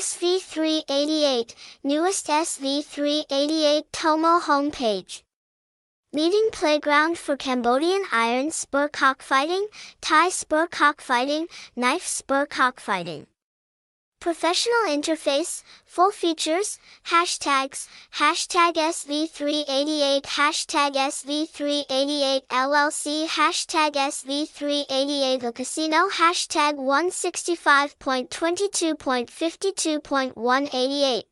SV388, newest SV388 Thomo homepage. Leading playground for Cambodian iron spur cockfighting, Thai spur cockfighting, knife spur cockfighting. Professional interface, full features, hashtags, hashtag SV388, hashtag SV388 LLC, hashtag SV388 The Casino, hashtag 165.22.52.188.